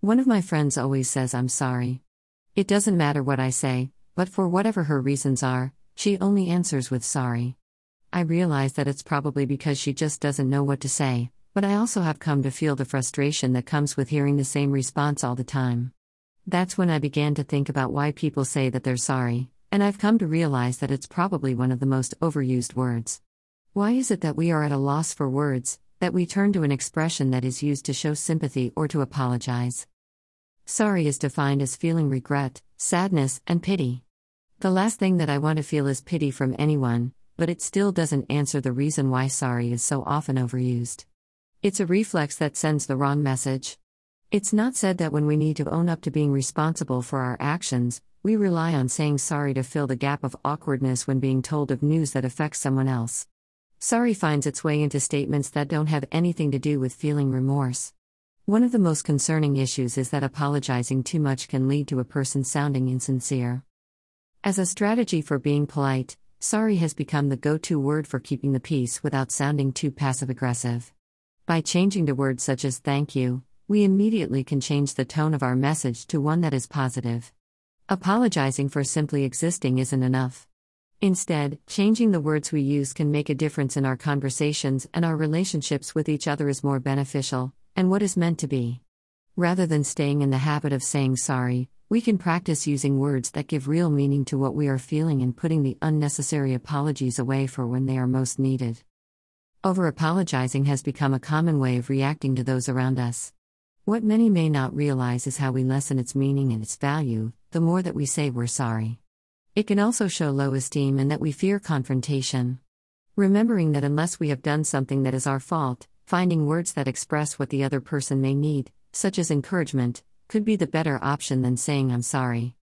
One of my friends always says I'm sorry. It doesn't matter what I say, but for whatever her reasons are, she only answers with sorry. I realize that it's probably because she just doesn't know what to say, but I also have come to feel the frustration that comes with hearing the same response all the time. That's when I began to think about why people say that they're sorry, and I've come to realize that it's probably one of the most overused words. Why is it that we are at a loss for words, that we turn to an expression that is used to show sympathy or to apologize? Sorry is defined as feeling regret, sadness, and pity. The last thing that I want to feel is pity from anyone, but it still doesn't answer the reason why sorry is so often overused. It's a reflex that sends the wrong message. It's not said that when we need to own up to being responsible for our actions, we rely on saying sorry to fill the gap of awkwardness when being told of news that affects someone else. Sorry finds its way into statements that don't have anything to do with feeling remorse. One of the most concerning issues is that apologizing too much can lead to a person sounding insincere. As a strategy for being polite, sorry has become the go to word for keeping the peace without sounding too passive aggressive. By changing to words such as thank you, we immediately can change the tone of our message to one that is positive. Apologizing for simply existing isn't enough. Instead, changing the words we use can make a difference in our conversations and our relationships with each other is more beneficial, and what is meant to be. Rather than staying in the habit of saying sorry, we can practice using words that give real meaning to what we are feeling and putting the unnecessary apologies away for when they are most needed. Over apologizing has become a common way of reacting to those around us. What many may not realize is how we lessen its meaning and its value, the more that we say we're sorry. It can also show low esteem and that we fear confrontation. Remembering that unless we have done something that is our fault, finding words that express what the other person may need, such as encouragement, could be the better option than saying I'm sorry.